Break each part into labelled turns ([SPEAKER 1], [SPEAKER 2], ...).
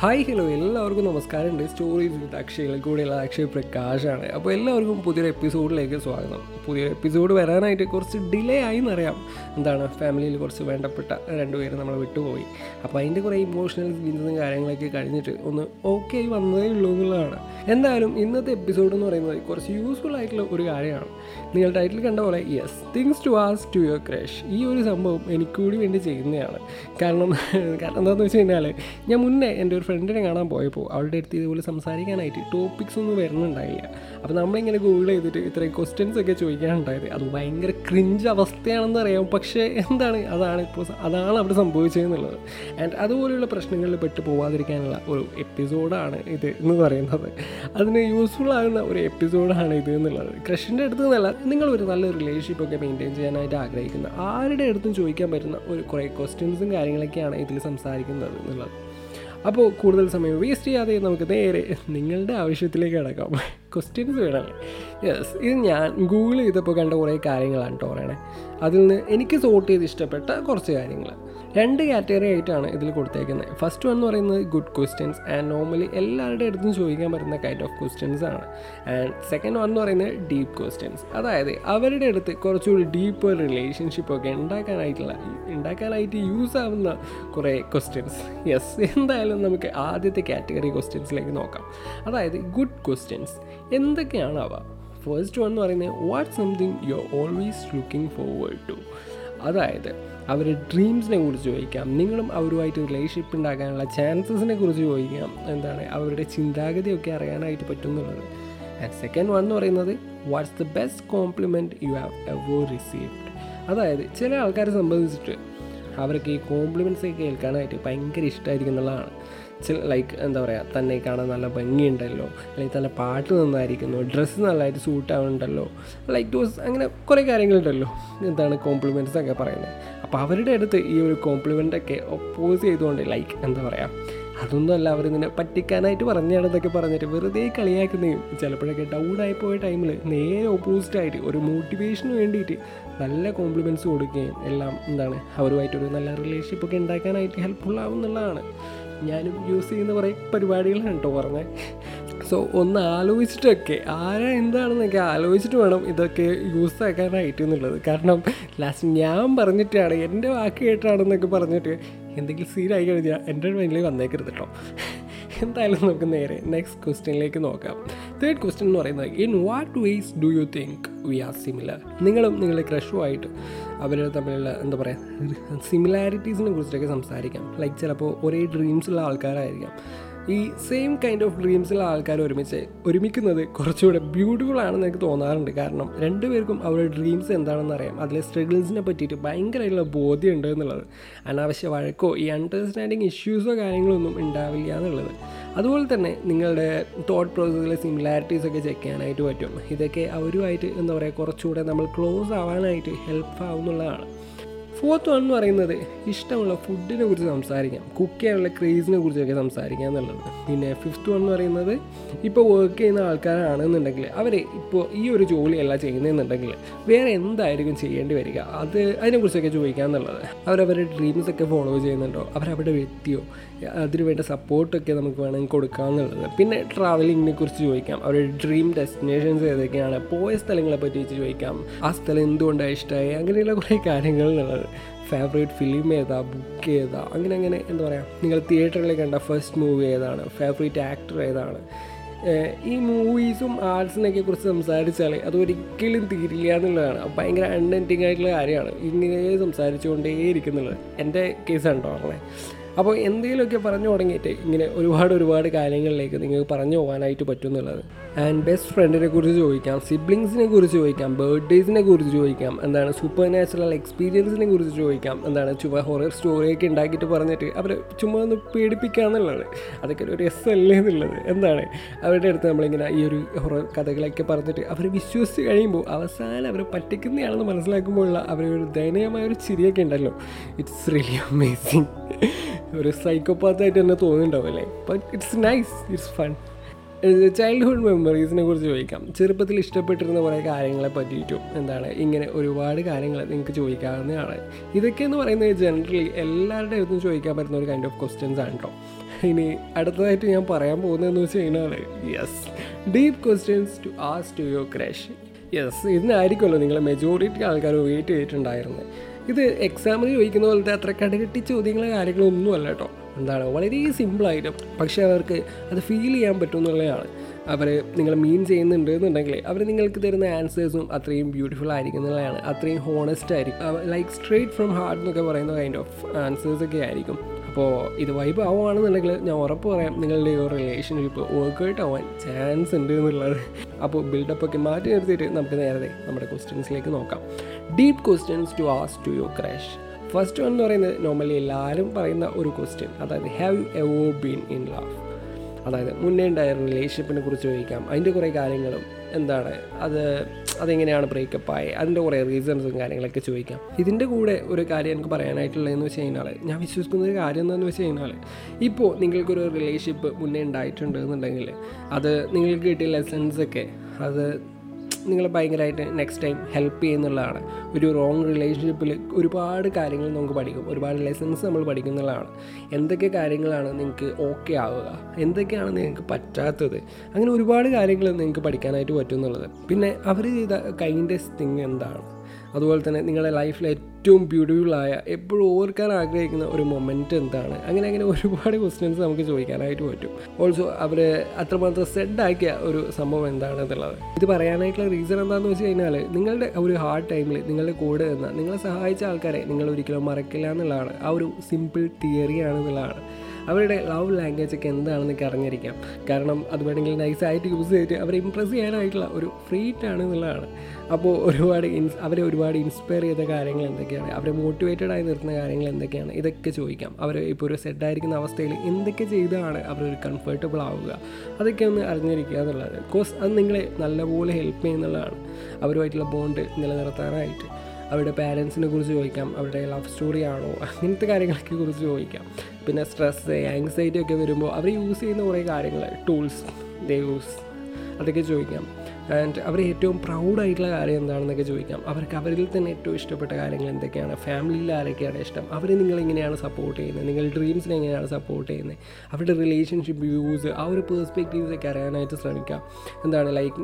[SPEAKER 1] Hi hello എല്ലാവർക്കും നമസ്കാരം. ഉണ്ട് സ്റ്റോറീസ് വിത്ത് അക്ഷയിൽ കൂടെയുള്ള അക്ഷയ് പ്രകാശാണ്. അപ്പോൾ എല്ലാവർക്കും പുതിയൊരു എപ്പിസോഡിലേക്ക് സ്വാഗതം. പുതിയൊരു എപ്പിസോഡ് വരാനായിട്ട് കുറച്ച് ഡിലേ ആയി എന്നറിയാം എന്താണ് ഫാമിലിയിൽ കുറച്ച് വേണ്ടപ്പെട്ട രണ്ടുപേര് നമ്മൾ വിട്ടുപോയി. അപ്പോൾ അതിന്റെ കുറേ ഇമോഷണൽ സീൻസും കാര്യങ്ങളൊക്കെ കഴിഞ്ഞിട്ട് ഒന്ന് ഓക്കെ ആയി വന്നതേ ഉള്ളൂ എന്നുള്ളതാണ്. എന്തായാലും ഇന്നത്തെ എപ്പിസോഡ് എന്ന് പറയുന്നത് കുറച്ച് യൂസ്ഫുൾ ആയിട്ടുള്ള ഒരു കാര്യമാണ്. നിങ്ങൾ ടൈറ്റിൽ കണ്ട പോലെ yes things to ask to your crush ഈ ഒരു സംഭവം എനിക്ക് കൂടി വേണ്ടി ചെയ്യുന്നതാണ്. കാരണം കാരണം എന്താണെന്ന് വെച്ച് കഴിഞ്ഞാൽ ഞാൻ മുന്നേ എന്റെ ഒരു ഫ്രണ്ടിനെ കാണാൻ പോയപ്പോൾ അവളുടെ അടുത്ത് ഇതുപോലെ സംസാരിക്കാനായിട്ട് ടോപ്പിക്സ് ഒന്നും വരുന്നുണ്ടായില്ല. അപ്പോൾ നമ്മളിങ്ങനെ ഗൂഗിൾ ചെയ്തിട്ട് ഇത്രയും ക്വസ്റ്റ്യൻസ് ഒക്കെ ചോദിക്കാനുണ്ടായത്. അത് ഭയങ്കര ക്രിഞ്ച് അവസ്ഥയാണെന്ന് അറിയാം. പക്ഷേ എന്താണ്? അതാണ് ഇപ്പോൾ അതാണ് അവിടെ സംഭവിച്ചതെന്നുള്ളത്. ആൻഡ് അതുപോലെയുള്ള പ്രശ്നങ്ങളിൽ പെട്ട് പോവാതിരിക്കാനുള്ള ഒരു എപ്പിസോഡാണ് ഇത് എന്ന് പറയുന്നത്. അതിന് യൂസ്ഫുൾ ആകുന്ന ഒരു എപ്പിസോഡാണ് ഇത് എന്നുള്ളത്. ക്രഷിന്റെ അടുത്ത് നിന്നല്ല നിങ്ങളൊരു നല്ല റിലേഷൻഷിപ്പ് ഒക്കെ മെയിന്റെയിൻ ചെയ്യാനായിട്ട് ആഗ്രഹിക്കുന്ന ആരുടെ അടുത്തും ചോദിക്കാൻ പറ്റുന്ന ഒരു കുറേ ക്വസ്റ്റ്യൻസും കാര്യങ്ങളൊക്കെയാണ് ഇതിൽ സംസാരിക്കുന്നത് എന്നുള്ളത്. അപ്പോൾ കൂടുതൽ സമയം വേസ്റ്റ് ചെയ്യാതെ നമുക്ക് നേരെ നിങ്ങളുടെ ആവശ്യത്തിലേക്ക് കിടക്കാം ക്വസ്റ്റ്യൻസ് വേണമല്ലേ യെസ് ഇത് ഞാൻ ഗൂഗിൾ ചെയ്തപ്പോൾ കണ്ട കുറേ കാര്യങ്ങളാണ് കേട്ടോ പറയണേ. അതിൽ നിന്ന് എനിക്ക് സോർട്ട് ചെയ്ത് ഇഷ്ടപ്പെട്ട കുറച്ച് കാര്യങ്ങൾ. രണ്ട് കാറ്റഗറി ആയിട്ടാണ് ഇതിൽ കൊടുത്തേക്കുന്നത്. ഫസ്റ്റ് വൺ എന്ന് പറയുന്നത് ഗുഡ് ക്വസ്റ്റ്യൻസ് ആൻഡ് നോർമലി എല്ലാവരുടെ അടുത്തും ചോദിക്കാൻ പറ്റുന്ന കൈൻഡ് ഓഫ് ക്വസ്റ്റ്യൻസ് ആണ്. ആൻഡ് സെക്കൻഡ് വൺ എന്ന് പറയുന്നത് ഡീപ്പ് ക്വസ്റ്റ്യൻസ് അതായത് അവരുടെ അടുത്ത് കുറച്ചുകൂടി ഡീപ്പ് റിലേഷൻഷിപ്പ് ഒക്കെ ഉണ്ടാക്കാനായിട്ടുള്ള ഉണ്ടാക്കാനായിട്ട് യൂസ് ആവുന്ന കുറേ ക്വസ്റ്റ്യൻസ് യെസ് എന്തായാലും നമുക്ക് ആദ്യത്തെ കാറ്റഗറി ക്വസ്റ്റ്യൻസിലേക്ക് നോക്കാം. അതായത് ഗുഡ് ക്വസ്റ്റ്യൻസ് എന്തൊക്കെയാണ് അവ? ഫസ്റ്റ് വൺ എന്ന് പറയുന്നത് what something you are always looking forward to അതായത് അവരുടെ ഡ്രീംസിനെ കുറിച്ച് ചോദിക്കാം. നിങ്ങളും അവരുമായിട്ട് റിലേഷൻഷിപ്പ് ഉണ്ടാക്കാനുള്ള ചാൻസസിനെ കുറിച്ച് ചോദിക്കാം. എന്താണ് അവരുടെ ചിന്താഗതിയൊക്കെ അറിയാനായിട്ട് പറ്റുന്നുള്ളത്. ആൻഡ് സെക്കൻഡ് വൺ എന്ന് പറയുന്നത് what's the best compliment you have ever received അതായത് ചില ആൾക്കാരെ സംബന്ധിച്ചിട്ട് അവർക്ക് ഈ കോംപ്ലിമെന്റ്സ് കേൾക്കാനായിട്ട് ഭയങ്കര ഇഷ്ടമായിരിക്കും എന്നുള്ളതാണ്. ചില ലൈക്ക് എന്താ പറയുക തന്നെ കാണാൻ നല്ല ഭംഗിയുണ്ടല്ലോ. അല്ലെങ്കിൽ തന്നെ പാട്ട് നന്നായിരിക്കുന്നു. ഡ്രസ്സ് നല്ലതായിട്ട് സൂട്ട് ആവുന്നുണ്ടല്ലോ. ലൈക്ക് ദോസ് അങ്ങനെ കുറേ കാര്യങ്ങളുണ്ടല്ലോ. എന്താണ് കോംപ്ലിമെന്റ്സ് ഒക്കെ പറയുന്നത്. അപ്പോൾ അവരുടെ അടുത്ത് ഈ ഒരു കോംപ്ലിമെന്റൊക്കെ ഒപ്പോസ് ചെയ്തുകൊണ്ട് ലൈക്ക് എന്താ പറയുക അതൊന്നും അല്ല അവർ നിന്നെ പറ്റിക്കാനായിട്ട് പറഞ്ഞാണെന്നൊക്കെ പറഞ്ഞിട്ട് വെറുതെ കളിയാക്കുന്നതും ചിലപ്പോഴൊക്കെ ഡൗൺ ആയി പോയ ടൈമിൽ നേരെ ഓപ്പോസിറ്റായിട്ട് ഒരു മോട്ടിവേഷന് വേണ്ടിയിട്ട് നല്ല കോംപ്ലിമെന്റ്സ് കൊടുക്കുകയും എല്ലാം എന്താണ് അവരുമായിട്ടൊരു നല്ല റിലേഷൻഷിപ്പൊക്കെ ഉണ്ടാക്കാനായിട്ട് ഹെൽപ്ഫുൾ ആവുന്നുള്ളതാണ്. ഞാനും യൂസ് ചെയ്യുന്ന കുറേ പരിപാടികളാണ് കേട്ടോ പറഞ്ഞത് സോ ഒന്ന് ആലോചിച്ചിട്ടൊക്കെ ആരാ എന്താണെന്നൊക്കെ ആലോചിച്ചിട്ട് വേണം ഇതൊക്കെ യൂസ് ആക്കാനായിട്ട് എന്നുള്ളത്. കാരണം ലാസ്റ്റ് ഞാൻ പറഞ്ഞിട്ടാണ് എന്റെ വാക്ക് കേട്ടാണെന്നൊക്കെ പറഞ്ഞിട്ട് എന്തെങ്കിലും സീനായി കഴിഞ്ഞാൽ എന്റെ മൈൻഡിൽ വന്നേക്കരുത് കേട്ടോ എന്തായാലും നമുക്ക് നേരെ നെക്സ്റ്റ് ക്വസ്റ്റ്യനിലേക്ക് നോക്കാം. തേർഡ് ക്വസ്റ്റ്യൻ എന്ന് പറയുന്നത് in what ways do you think we are similar നിങ്ങളും നിങ്ങളുടെ ക്രഷുമായിട്ട് അവർ തമ്മിലുള്ള എന്താ പറയുക സിമിലാരിറ്റീസിനെ കുറിച്ചൊക്കെ സംസാരിക്കാം. ലൈക്ക് ചിലപ്പോൾ ഒരേ ഡ്രീംസുള്ള ആൾക്കാരായിരിക്കാം. ഈ സെയിം കൈൻഡ് ഓഫ് ഡ്രീംസിലുള്ള ആൾക്കാർ ഒരുമിച്ച് ഒരുമിക്കുന്നത് കുറച്ചുകൂടെ ബ്യൂട്ടിഫുൾ ആണെന്ന് എനിക്ക് തോന്നാറുണ്ട്. കാരണം രണ്ടുപേർക്കും അവരുടെ ഡ്രീംസ് എന്താണെന്ന് അറിയാം. അതിലെ സ്ട്രഗിൾസിനെ പറ്റിയിട്ട് ഭയങ്കരമായിട്ടുള്ള ബോധ്യമുണ്ട് എന്നുള്ളത്. അനാവശ്യ വഴക്കോ ഈ അണ്ടർസ്റ്റാൻഡിങ് ഇഷ്യൂസോ കാര്യങ്ങളൊന്നും ഉണ്ടാവില്ല എന്നുള്ളത്. അതുപോലെ തന്നെ നിങ്ങളുടെ തോട്ട് പ്രോസസ്സിലെ സിമിലാരിറ്റീസ് ഒക്കെ ചെക്ക് ചെയ്യാനായിട്ട് പറ്റും. ഇതൊക്കെ അവരുമായിട്ട് എന്താ പറയുക കുറച്ചുകൂടെ നമ്മൾ ക്ലോസ് ആവാനായിട്ട് ഹെൽപ്പ് ആവുന്നുള്ളതാണ്. ഫോർത്ത് വൺ എന്ന് പറയുന്നത് ഇഷ്ടമുള്ള ഫുഡിനെ കുറിച്ച് സംസാരിക്കാം. കുക്ക് ചെയ്യാനുള്ള ക്രേസിനെ കുറിച്ചൊക്കെ സംസാരിക്കാം എന്നുള്ളത്. പിന്നെ ഫിഫ്ത്ത് വൺ എന്ന് പറയുന്നത് ഇപ്പോൾ വർക്ക് ചെയ്യുന്ന ആൾക്കാരാണെന്നുണ്ടെങ്കിൽ അവർ ഇപ്പോൾ ഈ ഒരു ജോലിയല്ല ചെയ്യുന്നതെന്നുണ്ടെങ്കിൽ വേറെ എന്തായിരിക്കും ചെയ്യേണ്ടി വരിക? അത് അതിനെക്കുറിച്ചൊക്കെ ചോദിക്കുക എന്നുള്ളത്. അവരവരുടെ ഡ്രീംസ് ഒക്കെ ഫോളോ ചെയ്യുന്നുണ്ടോ? അവരവരുടെ വ്യക്തിയോ അതിനുവേണ്ട സപ്പോർട്ടൊക്കെ നമുക്ക് വേണമെങ്കിൽ കൊടുക്കാമെന്നുള്ളത് പിന്നെ ട്രാവലിങ്ങിനെ കുറിച്ച് ചോദിക്കാം. അവരുടെ ഡ്രീം ഡെസ്റ്റിനേഷൻസ് ഏതൊക്കെയാണ്? പോയ സ്ഥലങ്ങളെ പറ്റി ചോദിക്കാം. ആ സ്ഥലം എന്തുകൊണ്ടാണ് ഇഷ്ടമായി അങ്ങനെയുള്ള കുറേ കാര്യങ്ങൾ എന്നുള്ളത്. ഫേവറേറ്റ് ഫിലിം ഏതാ? ബുക്ക് ഏതാ? അങ്ങനെ അങ്ങനെ എന്താ പറയുക നിങ്ങൾ തിയേറ്ററിൽ കണ്ട ഫസ്റ്റ് മൂവി ഏതാണ്? ഫേവറേറ്റ് ആക്ടർ ഏതാണ്? ഈ മൂവീസും ആർട്സിനൊക്കെ കുറിച്ച് സംസാരിച്ചാൽ അത് ഒരിക്കലും തീരില്ല എന്നുള്ളതാണ്. ഭയങ്കര അൺഎൻഡിങ് ആയിട്ടുള്ള കാര്യമാണ് ഇങ്ങനെ സംസാരിച്ചുകൊണ്ടേ ഇരിക്കുന്നുള്ളത് എന്റെ കേസാണ് കേട്ടോ പറഞ്ഞത് അപ്പോൾ എന്തെങ്കിലുമൊക്കെ പറഞ്ഞു തുടങ്ങിയിട്ട് ഇങ്ങനെ ഒരുപാട് ഒരുപാട് കാര്യങ്ങളിലേക്ക് നിങ്ങൾക്ക് പറഞ്ഞു പോകാനായിട്ട് പറ്റും എന്നുള്ളത് ആൻഡ് ബെസ്റ്റ് ഫ്രണ്ടിനെ കുറിച്ച് ചോദിക്കാം സിബ്ലിങ്സിനെ കുറിച്ച് ചോദിക്കാം ബർത്ത്ഡേസിനെ കുറിച്ച് ചോദിക്കാം എന്താണ് സൂപ്പർ നാച്ചുറൽ എക്സ്പീരിയൻസിനെ കുറിച്ച് ചോദിക്കാം എന്താണ് ചുമ്മാ ഹൊറർ സ്റ്റോറിയൊക്കെ ഉണ്ടാക്കിയിട്ട് പറഞ്ഞിട്ട് അവരെ ചുമ്മാ ഒന്ന് പേടിപ്പിക്കുക എന്നുള്ളത് അതൊക്കെ ഒരു രസമല്ലേ എന്നുള്ളത്. എന്താണ്? അവരുടെ അടുത്ത് നമ്മളിങ്ങനെ ഈ ഒരു ഹൊറർ കഥകളൊക്കെ പറഞ്ഞിട്ട് അവർ വിശ്വസിച്ച് കഴിയുമ്പോൾ അവസാനം അവർ പറ്റിക്കുന്നയാണെന്ന് മനസ്സിലാക്കുമ്പോഴുള്ള അവരൊരു ദയനീയമായ ഒരു ചിരിയൊക്കെ ഉണ്ടല്ലോ. ഇറ്റ്സ് റിയലി അമേസിങ് ഒരു സൈക്കോപാത്തായിട്ട് തന്നെ തോന്നുന്നുണ്ടാവും അല്ലേ but it's nice it's fun childhood മെമ്മറീസിനെ കുറിച്ച് ചോദിക്കാം. ചെറുപ്പത്തിൽ ഇഷ്ടപ്പെട്ടിരുന്ന കുറേ കാര്യങ്ങളെ പറ്റിയിട്ടും എന്താണ് ഇങ്ങനെ ഒരുപാട് കാര്യങ്ങൾ നിങ്ങൾക്ക് ചോദിക്കാവുന്നതാണ്. ഇതൊക്കെ എന്ന് പറയുന്നത് ജനറലി എല്ലാവരുടെ അടുത്തും ചോദിക്കാൻ പറ്റുന്ന ഒരു കൈൻഡ് ഓഫ് ക്വസ്റ്റ്യൻസ് ആണ് കേട്ടോ ഇനി അടുത്തതായിട്ട് ഞാൻ പറയാൻ പോകുന്നതെന്ന് വെച്ച് കഴിഞ്ഞാൽ yes deep questions to ask to your crush yes ഇതിനായിരിക്കുമല്ലോ നിങ്ങളെ മെജോറിറ്റി ആൾക്കാർ വെയിറ്റ് ചെയ്തിട്ടുണ്ടായിരുന്നത് ഇത് എക്സാമിന് ചോദിക്കുന്ന പോലത്തെ അത്ര കടുകെട്ടി ചോദ്യങ്ങളോ കാര്യങ്ങളോ ഒന്നും അല്ല കേട്ടോ. എന്താണ്? വളരെ സിമ്പിളായിട്ടും പക്ഷേ അവർക്ക് അത് ഫീൽ ചെയ്യാൻ പറ്റും എന്നുള്ളതാണ് അവർ നിങ്ങൾ മീൻ ചെയ്യുന്നുണ്ട് എന്നുണ്ടെങ്കിൽ അവർ നിങ്ങൾക്ക് തരുന്ന ആൻസേഴ്സും അത്രയും ബ്യൂട്ടിഫുൾ ആയിരിക്കും എന്നുള്ളതാണ്. അത്രയും ഹോണസ്റ്റ് ആയിരിക്കും. ലൈക്ക് സ്ട്രേറ്റ് ഫ്രം ഹാർട്ട് എന്നൊക്കെ പറയുന്ന കൈൻഡ് ഓഫ് ആൻസേഴ്സൊക്കെ ആയിരിക്കും. അപ്പോൾ ഇത് വൈബ് ആവുകയാണെന്നുണ്ടെങ്കിൽ ഞാൻ ഉറപ്പ് പറയാം നിങ്ങളുടെ ഈ റിലേഷൻഷിപ്പ് വർക്കൗട്ട് ആവാൻ ചാൻസ് ഉണ്ട് എന്നുള്ളത്. അപ്പോൾ ബിൽഡപ്പൊക്കെ മാറ്റി നിർത്തിയിട്ട് നമുക്ക് നേരത്തെ നമ്മുടെ ക്വസ്റ്റ്യൻസിലേക്ക് നോക്കാം. Deep questions to ask to your crush first one എന്ന് പറയുന്നത് നോർമലി എല്ലാവരും പറയുന്ന ഒരു ക്വസ്റ്റ്യൻ അതായത് have you ever been in love അതായത് മുന്നേ ഉണ്ടായ റിലേഷൻഷിപ്പിനെ കുറിച്ച് ചോദിക്കാം. അതിന്റെ കുറേ കാര്യങ്ങളും എന്താണ്? അത് അതെങ്ങനെയാണ് ബ്രേക്കപ്പ് ആയി? അതിന്റെ കുറേ റീസൺസും കാര്യങ്ങളൊക്കെ ചോദിക്കാം. ഇതിന്റെ കൂടെ ഒരു കാര്യം എനിക്ക് പറയാനായിട്ടുള്ളതെന്ന് വെച്ച് കഴിഞ്ഞാൽ ഞാൻ വിശ്വസിക്കുന്ന ഒരു കാര്യം എന്താണെന്ന് വെച്ച് കഴിഞ്ഞാൽ ഇപ്പോൾ നിങ്ങൾക്കൊരു റിലേഷൻഷിപ്പ് മുന്നേ ഉണ്ടായിട്ടുണ്ട് എന്നുണ്ടെങ്കിൽ അത് നിങ്ങൾക്ക് കിട്ടിയ ലെസൺസൊക്കെ അത് നിങ്ങളെ ഭയങ്കരമായിട്ട് നെക്സ്റ്റ് ടൈം ഹെൽപ്പ് ചെയ്യുന്നുള്ളതാണ്. ഒരു റോങ് റിലേഷൻഷിപ്പിൽ ഒരുപാട് കാര്യങ്ങൾ നമുക്ക് പഠിക്കും. ഒരുപാട് ലെസൺസ് നമ്മൾ പഠിക്കുന്നുള്ളതാണ് എന്തൊക്കെ കാര്യങ്ങളാണ് നിങ്ങൾക്ക് ഓക്കെ ആവുക? എന്തൊക്കെയാണ് നിങ്ങൾക്ക് പറ്റാത്തത്? അങ്ങനെ ഒരുപാട് കാര്യങ്ങൾ നിങ്ങൾക്ക് പഠിക്കാനായിട്ട് പറ്റും എന്നുള്ളത്. പിന്നെ അവർ ചെയ്ത കൈൻഡസ് തിങ് എന്താണ്? അതുപോലെ തന്നെ നിങ്ങളുടെ ലൈഫിൽ ഏറ്റവും ബ്യൂട്ടിഫുള്ളായ എപ്പോഴും ഓർക്കാൻ ആഗ്രഹിക്കുന്ന ഒരു മൊമെന്റ് എന്താണ്? അങ്ങനെ അങ്ങനെ ഒരുപാട് ക്വസ്റ്റ്യൻസ് നമുക്ക് ചോദിക്കാനായിട്ട് പറ്റും. ഓൾസോ അവർ അത്രമാത്രം സെഡാക്കിയ ഒരു സംഭവം എന്താണെന്നുള്ളത് ഇത് പറയാനായിട്ടുള്ള റീസൺ എന്താണെന്ന് വെച്ച് കഴിഞ്ഞാൽ നിങ്ങളുടെ ഒരു ഹാർഡ് ടൈമിൽ നിങ്ങളുടെ കൂടെ നിന്ന നിങ്ങളെ സഹായിച്ച ആൾക്കാരെ നിങ്ങൾ ഒരിക്കലും മറക്കില്ല എന്നുള്ളതാണ്. ആ ഒരു സിമ്പിൾ തിയറി ആണെന്നുള്ളതാണ് അവരുടെ ലവ് ലാംഗ്വേജ് ഒക്കെ എന്താണെന്നൊക്കെ അറിഞ്ഞിരിക്കാം. കാരണം അത് വേണമെങ്കിൽ നൈസായിട്ട് യൂസ് ചെയ്തിട്ട് അവരെ ഇമ്പ്രസ് ചെയ്യാനായിട്ടുള്ള ഒരു ഫ്രീറ്റ് ആണ് എന്നുള്ളതാണ്. അപ്പോൾ ഒരുപാട് ഇൻസ് അവരെ ഒരുപാട് ഇൻസ്പയർ ചെയ്ത കാര്യങ്ങൾ എന്തൊക്കെയാണ്? അവരെ മോട്ടിവേറ്റഡ് ആയി നിർത്തുന്ന കാര്യങ്ങൾ എന്തൊക്കെയാണ്? ഇതൊക്കെ ചോദിക്കാം. അവർ ഇപ്പോൾ ഒരു സെറ്റായിരിക്കുന്ന അവസ്ഥയിൽ എന്തൊക്കെ ചെയ്താണ് അവരൊരു കംഫർട്ടബിൾ ആവുക? അതൊക്കെ ഒന്ന് അറിഞ്ഞിരിക്കുക എന്നുള്ളത്. ബിക്കോസ് അത് നിങ്ങളെ നല്ലപോലെ ഹെൽപ്പ് ചെയ്യുന്നുള്ളതാണ് അവരുമായിട്ടുള്ള ബോണ്ട് നിലനിർത്താനായിട്ട്. അവരുടെ പാരൻസിനെ കുറിച്ച് ചോദിക്കാം. അവരുടെ ലവ് സ്റ്റോറി ആണോ? അങ്ങനത്തെ കാര്യങ്ങളൊക്കെ കുറിച്ച് ചോദിക്കാം. പിന്നെ സ്ട്രെസ്സ് ആങ്സൈറ്റി ഒക്കെ വരുമ്പോൾ അവർ യൂസ് ചെയ്യുന്ന കുറേ കാര്യങ്ങൾ ടൂൾസ് ദേ യൂസ് അതൊക്കെ ചോദിക്കാം. ആൻഡ് അവർ ഏറ്റവും പ്രൗഡായിട്ടുള്ള കാര്യം എന്താണെന്നൊക്കെ ചോദിക്കാം. അവർക്ക് അവരിൽ തന്നെ ഏറ്റവും ഇഷ്ടപ്പെട്ട കാര്യങ്ങൾ എന്തൊക്കെയാണ്? ഫാമിലിയിൽ ആരൊക്കെയാണ് ഇഷ്ടം? അവർ നിങ്ങളെങ്ങനെയാണ് സപ്പോർട്ട് ചെയ്യുന്നത്? നിങ്ങൾ ഡ്രീംസിനെ എങ്ങനെയാണ് സപ്പോർട്ട് ചെയ്യുന്നത്? അവരുടെ റിലേഷൻഷിപ്പ് വ്യൂസ് ആ ഒരു പേഴ്സ്പെക്റ്റീവ്സൊക്കെ അറിയാനായിട്ട് ശ്രമിക്കാം. എന്താണ് ലൈക്ക്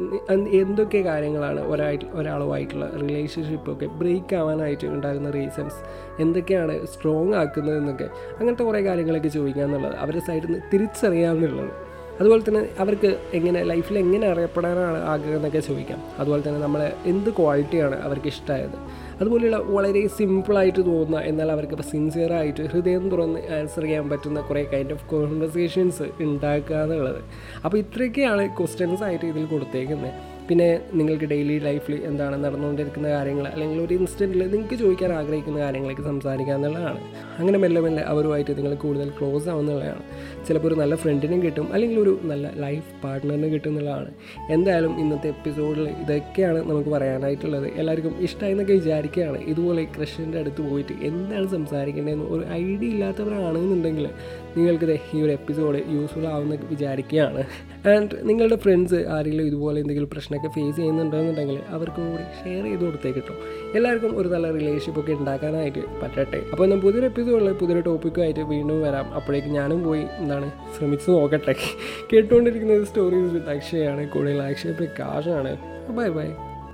[SPEAKER 1] എന്തൊക്കെ കാര്യങ്ങളാണ് ഒരായിട്ട് ഒരാളുമായിട്ടുള്ള റിലേഷൻഷിപ്പൊക്കെ ബ്രേക്ക് ആവാനായിട്ട് ഉണ്ടാകുന്ന റീസൺസ് എന്തൊക്കെയാണ് സ്ട്രോങ് ആക്കുന്നതെന്നൊക്കെ അങ്ങനത്തെ കുറേ കാര്യങ്ങളൊക്കെ ചോദിക്കുക എന്നുള്ളത് അവരുടെ സൈഡിൽ നിന്ന് തിരിച്ചറിയാമെന്നുള്ളത് അതുപോലെ തന്നെ അവർക്ക് എങ്ങനെ ലൈഫിൽ എങ്ങനെ അറിയപ്പെടാനാണ് ആഗ്രഹം എന്നൊക്കെ ചോദിക്കാം. അതുപോലെ തന്നെ നമ്മളെ എന്ത് ക്വാളിറ്റിയാണ് അവർക്ക് ഇഷ്ടമായത് അതുപോലെയുള്ള വളരെ സിമ്പിളായിട്ട് തോന്നുന്ന എന്നാൽ അവർക്ക് ഇപ്പോൾ സിൻസിയറായിട്ട് ഹൃദയം തുറന്ന് ആൻസർ ചെയ്യാൻ പറ്റുന്ന കുറേ കൈൻഡ് ഓഫ് കോൺവെർസേഷൻസ് ഉണ്ടാക്കുക എന്നുള്ളത്. അപ്പോൾ ഇത്രയൊക്കെയാണ് ക്വസ്റ്റ്യൻസ് ആയിട്ട് ഇതിൽ കൊടുത്തേക്കുന്നത്. പിന്നെ നിങ്ങൾക്ക് ഡെയിലി ലൈഫിൽ എന്താണ് നടന്നുകൊണ്ടിരിക്കുന്ന കാര്യങ്ങൾ അല്ലെങ്കിൽ ഒരു ഇൻസ്റ്റന്റിൽ നിങ്ങൾക്ക് ചോദിക്കാൻ ആഗ്രഹിക്കുന്ന കാര്യങ്ങളൊക്കെ സംസാരിക്കുക എന്നുള്ളതാണ്. അങ്ങനെ മെല്ലെ മെല്ലെ അവരുമായിട്ട് നിങ്ങൾ കൂടുതൽ ക്ലോസ് ആവുന്നുള്ളതാണ് ചിലപ്പോൾ ഒരു നല്ല ഫ്രണ്ടിനും കിട്ടും അല്ലെങ്കിൽ ഒരു നല്ല ലൈഫ് പാർട്ട്ണറിനും കിട്ടും എന്നുള്ളതാണ്. എന്തായാലും ഇന്നത്തെ എപ്പിസോഡിൽ ഇതൊക്കെയാണ് നമുക്ക് പറയാനായിട്ടുള്ളത്. എല്ലാവർക്കും ഇഷ്ടമായി എന്നൊക്കെ വിചാരിക്കുകയാണ്. ഇതുപോലെ കൃഷ്ണന്റെ അടുത്ത് പോയിട്ട് എന്താണ് സംസാരിക്കേണ്ടതെന്ന് ഒരു ഐഡിയ ഇല്ലാത്തവരാണെന്നുണ്ടെങ്കിൽ നിങ്ങൾക്കിത് ഈ ഒരു എപ്പിസോഡ് യൂസ്ഫുൾ ആവുമെന്ന് വിചാരിക്കുകയാണ്. ആൻഡ് നിങ്ങളുടെ ഫ്രണ്ട്സ് ആരെങ്കിലും ഇതുപോലെ എന്തെങ്കിലും പ്രശ്നമൊക്കെ ഫേസ് ചെയ്യുന്നുണ്ടെന്നുണ്ടെങ്കിൽ അവർക്ക് കൂടി ഷെയർ ചെയ്ത് കൊടുത്തേക്ക് കേട്ടോ എല്ലാവർക്കും ഒരു നല്ല റിലേഷൻഷിപ്പ് ഒക്കെ ഉണ്ടാക്കാനായിട്ട് പറ്റട്ടെ. അപ്പോൾ ഞാൻ പുതിയൊരു എപ്പിസോഡിൽ പുതിയൊരു ടോപ്പിക്കുമായിട്ട് വീണ്ടും വരാം. അപ്പോഴേക്ക് ഞാനും പോയി എന്താണ് ശ്രമിച്ചു നോക്കട്ടെ. കേട്ടുകൊണ്ടിരിക്കുന്നത് സ്റ്റോറീസ് വിത്ത് അക്ഷയാണ് കൂടുതൽ അക്ഷയ പ്രകാശാണ്. Bye bye